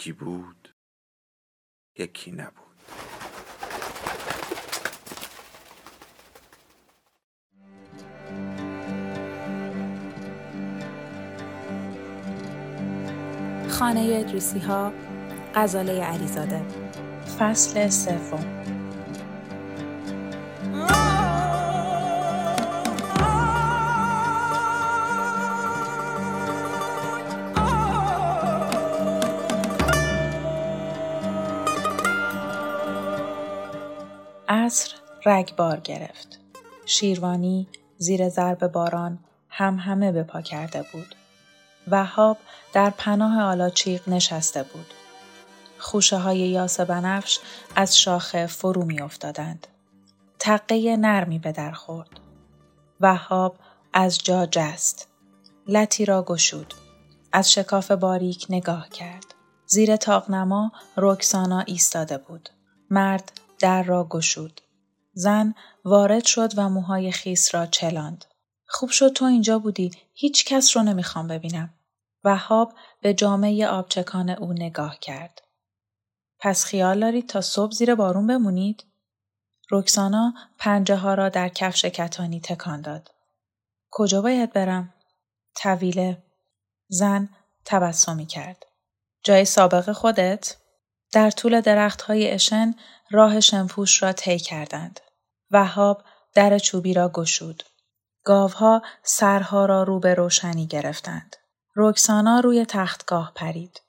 یکی بود یکی نبود. خانه ادریسی ها غزاله علیزاده. فصل سوم. رگبار گرفت. شیروانی زیر ضرب باران هم همه به پا کرده بود. وهاب در پناه آلاچیق نشسته بود. خوشه های یاس بنفش از شاخه فرو می افتادند. تقه نرمی به در خورد. وهاب از جا جست. لتی را گشود. از شکاف باریک نگاه کرد. زیر تاقنما رکسانا ایستاده بود. مرد در را گشود. زن وارد شد و موهای خیس را چلاند. خوب شد تو اینجا بودی. هیچ کس رو نمی‌خوام ببینم. وهاب به جامعه آبچکان او نگاه کرد. پس خیال دارید تا صبح زیر بارون بمونید؟ رکسانا پنجه ها را در کفش کتانی تکان داد. کجا باید برم؟ طویله. زن تبسمی کرد. جای سابق خودت؟ در طول درختهای اشن راه شنپوش را طی کردند. وهاب در چوبی را گشود. گاوها سرها را رو به روشنی گرفتند. رکسانا روی تختگاه پرید.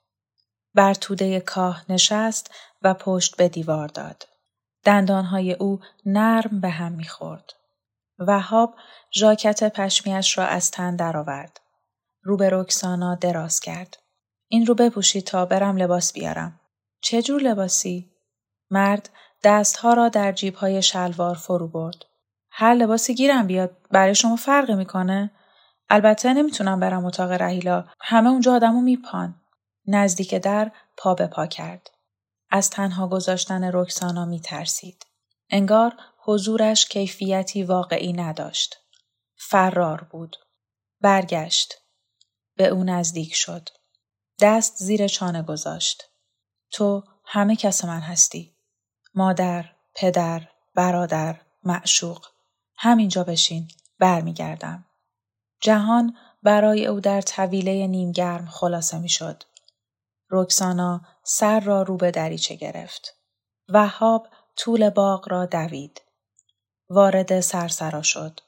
بر توده کاه نشست و پشت به دیوار داد. دندانهای او نرم به هم می‌خورد. وهاب ژاکت پشمیش را از تن درآورد. رو به رکسانا دراز کرد. این رو بپوشید تا برم لباس بیارم. چه جور لباسی؟ مرد دستها را در جیبهای شلوار فرو برد. هر لباسی گیرم بیاد برای شما فرقی می‌کنه؟ البته نمی‌تونم برم اتاق رهیلا. همه اونجا آدمو میپان. نزدیک در پا به پا کرد. از تنها گذاشتن رکسانا میترسید. انگار حضورش کیفیتی واقعی نداشت. فرار بود. برگشت. به او نزدیک شد. دست زیر چانه گذاشت. تو همه کس من هستی. مادر، پدر، برادر، معشوق. همینجا بشین. برمیگردم. جهان برای او در طویله نیمگرم خلاصه می‌شد. رکسانا سر را رو به دریچه گرفت. وهاب طول باغ را دوید. وارد سرسرا شد.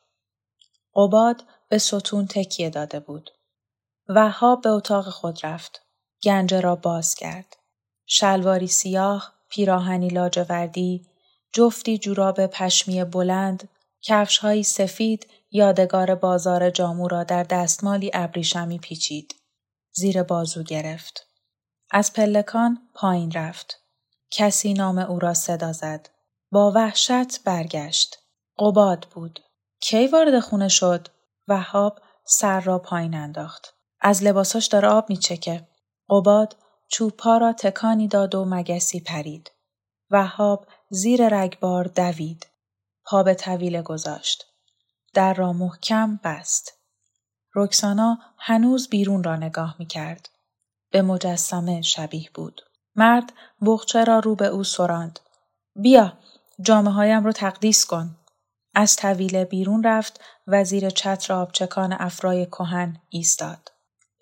قباد به ستون تکیه داده بود. وهاب به اتاق خود رفت. گنجه را باز کرد. شلواری سیاه، پیراهنی لاجوردی، جفتی جوراب پشمی بلند، کفشهایی سفید یادگار بازار جامو را در دستمالی ابریشمی پیچید. زیر بازو گرفت. از پلکان پایین رفت. کسی نام او را صدا زد. با وحشت برگشت. قباد بود. کی وارد خونه شد؟ وهاب سر را پایین انداخت. از لباساش داره آب میچکه. قباد چوبها را تکانی داد و مگسی پرید. وهاب زیر رگبار دوید. پا به طویله گذاشت. در را محکم بست. رکسانا هنوز بیرون را نگاه می کرد. به مجسمه شبیه بود. مرد بخچه را رو به او سراند. بیا جامعه هایم رو تقدیس کن. از طویله بیرون رفت و زیر چتر آبچکان افرای کهن ایستاد.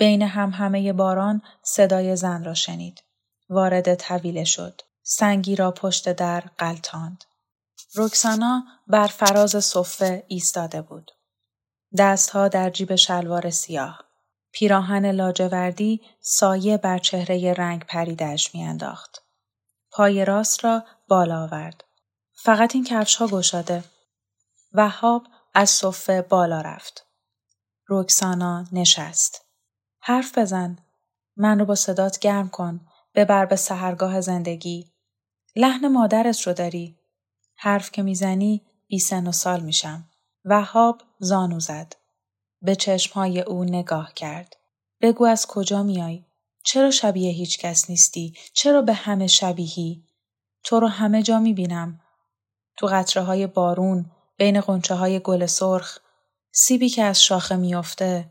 بین هم همه باران صدای زن را شنید. وارد طویله شد. سنگی را پشت در قلتاند. رکسانا بر فراز صفه ایستاده بود. دستها در جیب شلوار سیاه. پیراهن لاجوردی سایه بر چهره رنگ پریدش میانداخت. پای راست را بالا آورد. فقط این کفش ها گشاده. وهاب از صفه بالا رفت. روکسانا نشست. حرف بزن. من رو با صدات گرم کن. ببر به سهرگاه زندگی. لحن مادرت رو داری. حرف که می‌زنی بی سن و سال میشم. وهاب زانو زد. به چشمهای او نگاه کرد. بگو از کجا میای؟ چرا شبیه هیچ کس نیستی؟ چرا به همه شبیهی؟ تو رو همه جا می‌بینم. تو قطره های بارون، بین قنچه های گل سرخ، سیبی که از شاخه میافته.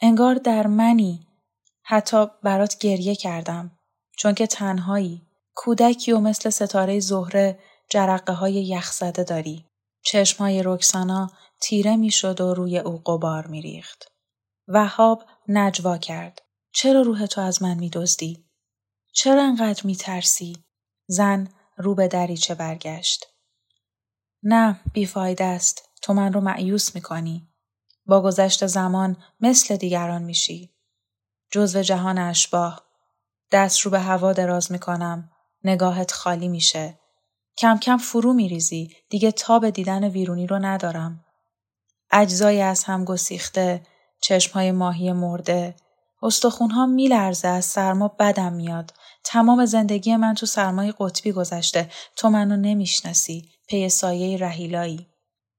انگار در منی. حتی برات گریه کردم. چون که تنهایی. کودکی و مثل ستاره زهره جرقه های یخزده داری. چشم های رکسانا تیره می‌شد و روی او قبار میریخت. وهاب نجوا کرد. چرا روح تو از من میدزدی؟ چرا انقدر میترسی؟ زن رو به دریچه برگشت. نه بیفایده است. تو من رو معیوس می‌کنی. با گذشت زمان مثل دیگران میشی. جزو جهان اشباه. دست رو به هوا دراز می‌کنم. نگاهت خالی میشه. کم کم فرو میریزی. دیگه تاب دیدن ویرونی رو ندارم. اجزای از هم گسیخته. چشمهای ماهی مرده. استخونها میلرزه از سرما بدم میاد. تمام زندگی من تو سرمای قطبی گذشته. تو منو نمی‌شناسی. پی سایه رهیلایی.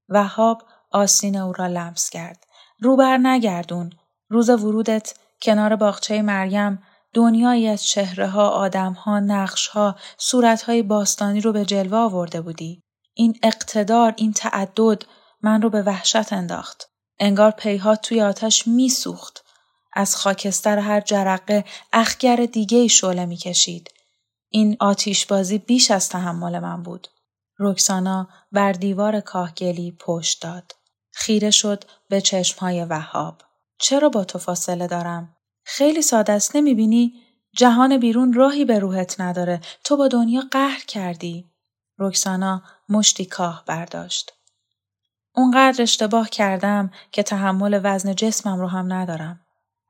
وهاب آستین او را لمس کرد. روبر نگردون. روز ورودت کنار باغچه مریم دنیایی از چهره ها، آدم ها، نقش ها، صورت های باستانی رو به جلوه آورده بودی. این اقتدار، این تعدد من رو به وحشت انداخت. انگار پیها توی آتش میسوخت. از خاکستر هر جرقه اخگر دیگه ای شعله می‌کشید. این آتیشبازی بیش از تحمل من بود. رکسانا بر دیوار کاهگلی پشت داد. خیره شد به چشمهای وهاب. چرا با تو فاصله دارم؟ خیلی ساده است نمی‌بینی؟ جهان بیرون راهی به روحت نداره. تو با دنیا قهر کردی. رکسانا مشتی کاه برداشت. اونقدر اشتباه کردم که تحمل وزن جسمم رو هم ندارم.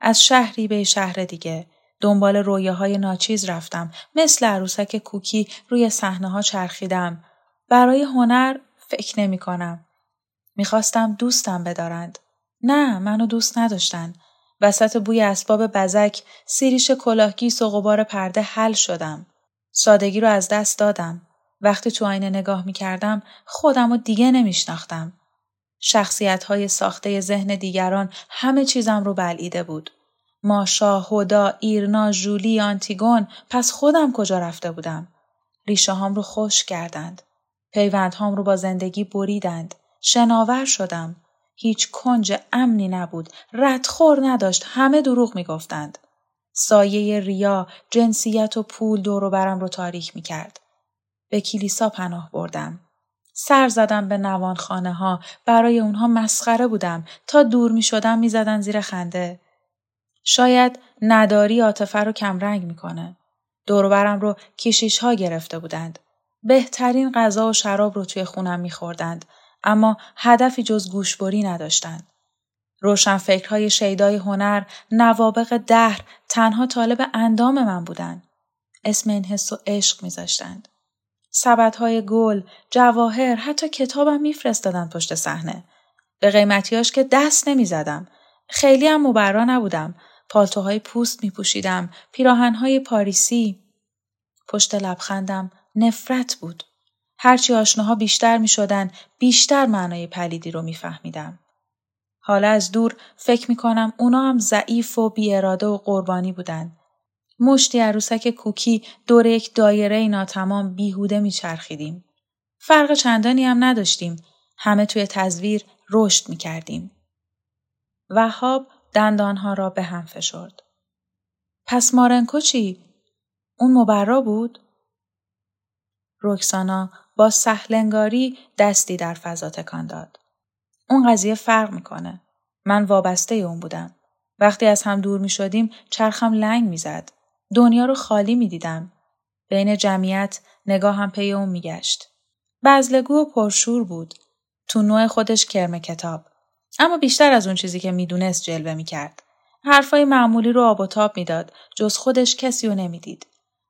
از شهری به شهر دیگه دنبال رویاهای ناچیز رفتم مثل عروسک کوکی روی صحنه ها چرخیدم برای هنر فکر نمی کنم. می‌خواستم دوستم بدارند. نه منو دوست نداشتن. وسط بوی اسباب بزک سیریش کلاهگیس و غبار پرده حل شدم. سادگی رو از دست دادم. وقتی تو آینه نگاه می کردم خودم رو دیگه نمیشناختم. شخصیت های ساخته ذهن دیگران همه چیزم رو بلعیده بود. ماشا، هدا، ایرنا، جولی، آنتیگون پس خودم کجا رفته بودم؟ ریشه هام رو خوش کردند. پیوندهام رو با زندگی بریدند. شناور شدم. هیچ کنج امنی نبود. ردخور نداشت. همه دروغ می‌گفتند. سایه ریا، جنسیت و پول دور برم رو تاریک می کرد. به کلیسا پناه بردم. سر زدم به نوانخانه ها. برای اونها مسخره بودم. تا دور می شدم می زدن زیر خنده. شاید نداری عاطفه رو کمرنگ می‌کنه. دوربرم رو کشیش ها گرفته بودند. بهترین غذا و شراب رو توی خونم میخوردند اما هدفی جز گوشبری نداشتند. روشنفکرهای شیدای هنر، نوابق دهر تنها طالب اندام من بودند. اسم این حس و عشق میذاشتند. سبدهای گل، جواهر، حتی کتابم میفرستادن پشت صحنه. به قیمتیاش که دست نمی‌زدم. خیلی هم مبرا نبودم. پالتوهای پوست می پوشیدم. پیراهنهای پاریسی. پشت لبخندم نفرت بود. هرچی آشناها بیشتر می شدن بیشتر معنای پلیدی رو می فهمیدم. حالا از دور فکر می کنم اونا هم ضعیف و بی اراده و قربانی بودن. مشتی عروسک کوکی دور یک دایره ناتمام بیهوده می چرخیدیم. فرق چندانی هم نداشتیم. همه توی تزویر رشد می کردیم. وهاب دندانها را به هم فشرد. پس مارنکو چی؟ اون مبرا بود؟ رکسانا با سهلنگاری دستی در فضا تکان داد. اون قضیه فرق می‌کنه. من وابسته اون بودم. وقتی از هم دور می شدیم چرخم لنگ می‌زد. دنیا رو خالی می دیدم. بین جمعیت نگاهم پی اون میگشت. بزلگو و پرشور بود. تو نوع خودش کرم کتاب. اما بیشتر از اون چیزی که می‌دونست جلوه می‌کرد. حرفای معمولی رو آب و تاب می‌داد جز خودش کسی رو نمی‌دید.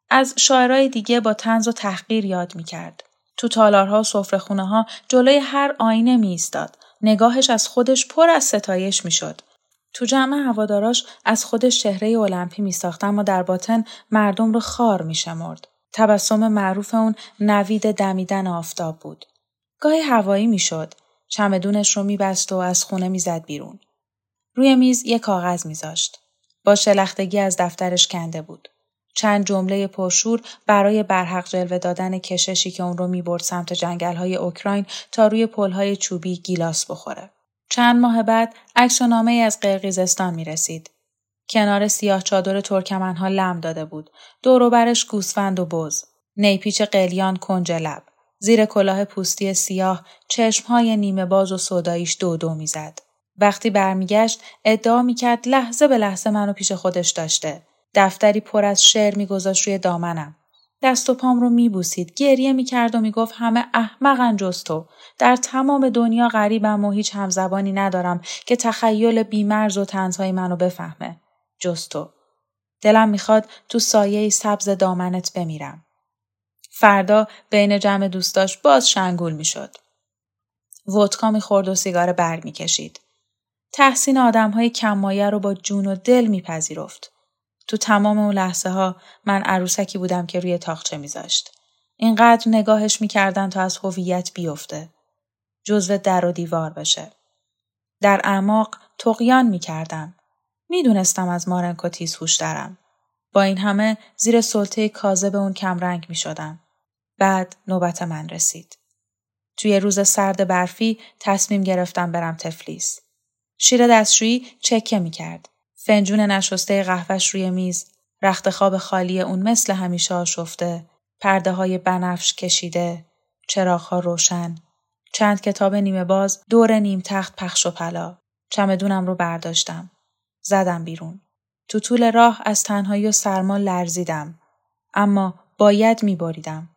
از شاعرای دیگه با تنز و تحقیر یاد می‌کرد. تو تالارها و سفرهخونه ها جلوی هر آینه می ایستاد. نگاهش از خودش پر از ستایش می‌شد. تو جمع هواداراش از خودش چهره المپی می ساخت اما در باطن مردم رو خار می شمرد. تبسم معروف اون نوید دمیدن آفتاب بود. گاهی هوایی می شد. چمدونش رو می بست و از خونه می زد بیرون. روی میز یک کاغذ میذاشت. با شلختگی از دفترش کنده بود. چند جمله پرشور برای برحق جلوه دادن کششی که اون رو می‌برد سمت جنگل های اوکراین تا روی پلهای چوبی گیلاس بخوره. چند ماه بعد عکس و نامه از قرقیزستان می رسید. کنار سیاه چادر ترکمنها لم داده بود. دور برش گوسفند و بز. نیپیچ قلیان کنج لب. زیر کلاه پوستی سیاه چشمهای نیمه باز و صداییش دو دو می‌زد. وقتی برمیگشت ادعا می‌کرد لحظه به لحظه منو پیش خودش داشته. دفتری پر از شعر میگذاشت روی دامنم. دست و پام رو میبوسید. گریه می‌کرد و می‌گفت همه احمقن جز تو. در تمام دنیا غریبم و هیچ همزبانی ندارم که تخیل بیمرز و تنزهای منو بفهمه. جز تو. دلم می‌خواد تو سایه سبز دامنت بمیرم. فردا بین جمع دوستاش باز شنگول می‌شد. ودکا می‌خورد و سیگار برگ می‌کشید. تحسین آدم های کمایه رو با جون و دل میپذیرفت. تو تمام اون لحظه ها من عروسکی بودم که روی تاخچه میذاشت. اینقدر نگاهش می‌کردن تا از هویت بیفته. جزو در و دیوار بشه. در اعماق تقیان می‌کردم. می‌دونستم از مارنکو تیز دارم. با این همه زیر سلطه کازه اون کمرنگ می شدم. بعد نوبت من رسید. توی روز سرد برفی تصمیم گرفتم برم تفلیس. شیر دستشویی چکه می کرد. فنجون نشسته قهوهش روی میز، رخت خواب خالی اون مثل همیشه آشفته، پرده های بنفش کشیده، ها روشن، چند کتاب نیمه باز دور نیم تخت پخش و پلا. چمدونم رو برداشتم. زدم بیرون. تو طول راه از تنهایی و سرما لرزیدم. اما باید میبریدم.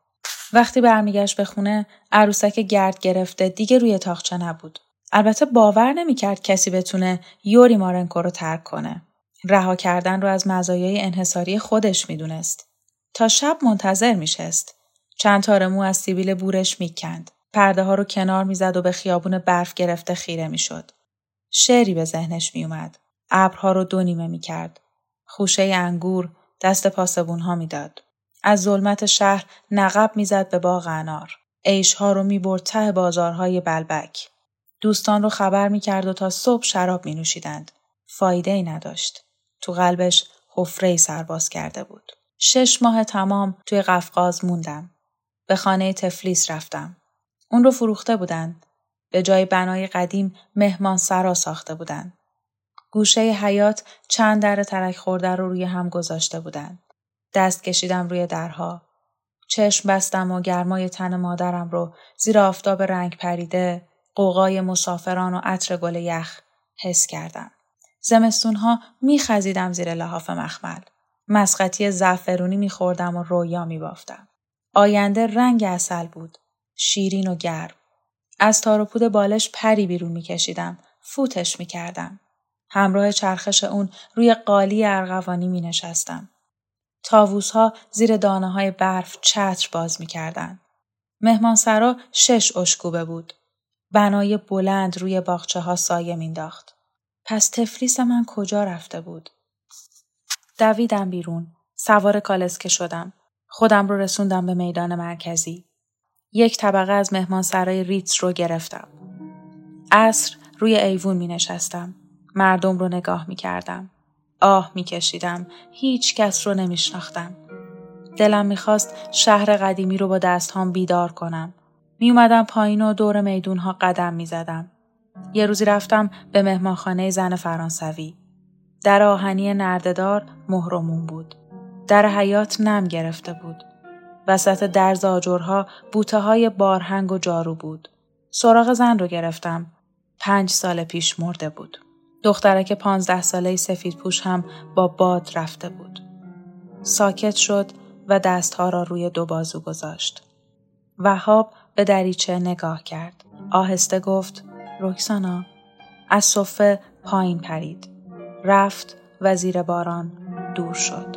وقتی برمیگشت به خونه عروسک گرد گرفته دیگه روی تاخچه نبود. البته باور نمی‌کرد کسی بتونه یوری مارنکو رو ترک کنه. رها کردن رو از مزایای انحصاری خودش می‌دونست. تا شب منتظر میشست. چند تار مو از سیبیل بورش می‌کند. پرده ها رو کنار می‌زد و به خیابون برف گرفته خیره می‌شد. شعری به ذهنش میومد. ابرها رو دو نیمه می‌کرد. خوشه انگور دست پاسبون ها می‌داد. از ظلمت شهر نقب می‌زد به باغ انار. عیشها رو می‌برد ته بازارهای بلبک. دوستان رو خبر می کرد و تا صبح شراب می نوشیدند. فایده ای نداشت. تو قلبش حفره سرباز کرده بود. شش ماه تمام توی قفقاز موندم. به خانه تفلیس رفتم. اون رو فروخته بودند. به جای بنای قدیم مهمان سرا ساخته بودند. گوشه حیات چند در ترک خورده رو روی هم گذاشته بودند. دست کشیدم روی درها. چشم بستم و گرمای تن مادرم رو زیر آفتاب رنگ پریده قوقای مسافران و عطر گل یخ حس کردم. زمستونها میخزیدم زیر لحاف مخمل. مسقطی زعفرونی میخوردم و رویا میبافتم. آینده رنگ اصل بود. شیرین و گرم. از تاروپود بالش پری بیرون میکشیدم. فوتش می‌کردم. همراه چرخش اون روی قالی ارغوانی می نشستم. تاووس ها زیر دانه های برف چتر باز می کردن. مهمانسرا شش اشکوبه بود. بنای بلند روی باخچه ها سایه مینداخت. پس تفلیس من کجا رفته بود؟ دویدم بیرون. سوار کالسکه شدم. خودم رو رسوندم به میدان مرکزی. یک طبقه از مهمان سرای ریتس رو گرفتم. عصر روی ایوون می نشستم. مردم رو نگاه می کردم. آه می کشیدم. هیچ کس رو نمی شناختم. دلم می‌خواست شهر قدیمی رو با دستهام بیدار کنم. می اومدم پایین و دور میدون ها قدم می زدم. یه روزی رفتم به مهمانخانه زن فرانسوی. در آهنی نرددار مهرمون بود. در حیات نم گرفته بود. وسط درز آجرها بوته های بارهنگ و جارو بود. سراغ زن رو گرفتم. پنج سال پیش مرده بود. دخترک پانزده ساله سفید پوش هم با باد رفته بود. ساکت شد و دستها را روی دو بازو گذاشت. وهاب به دریچه نگاه کرد. آهسته گفت رکسانا از صفه پایین پرید. رفت و زیر باران دور شد.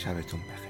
شبتون بخیر.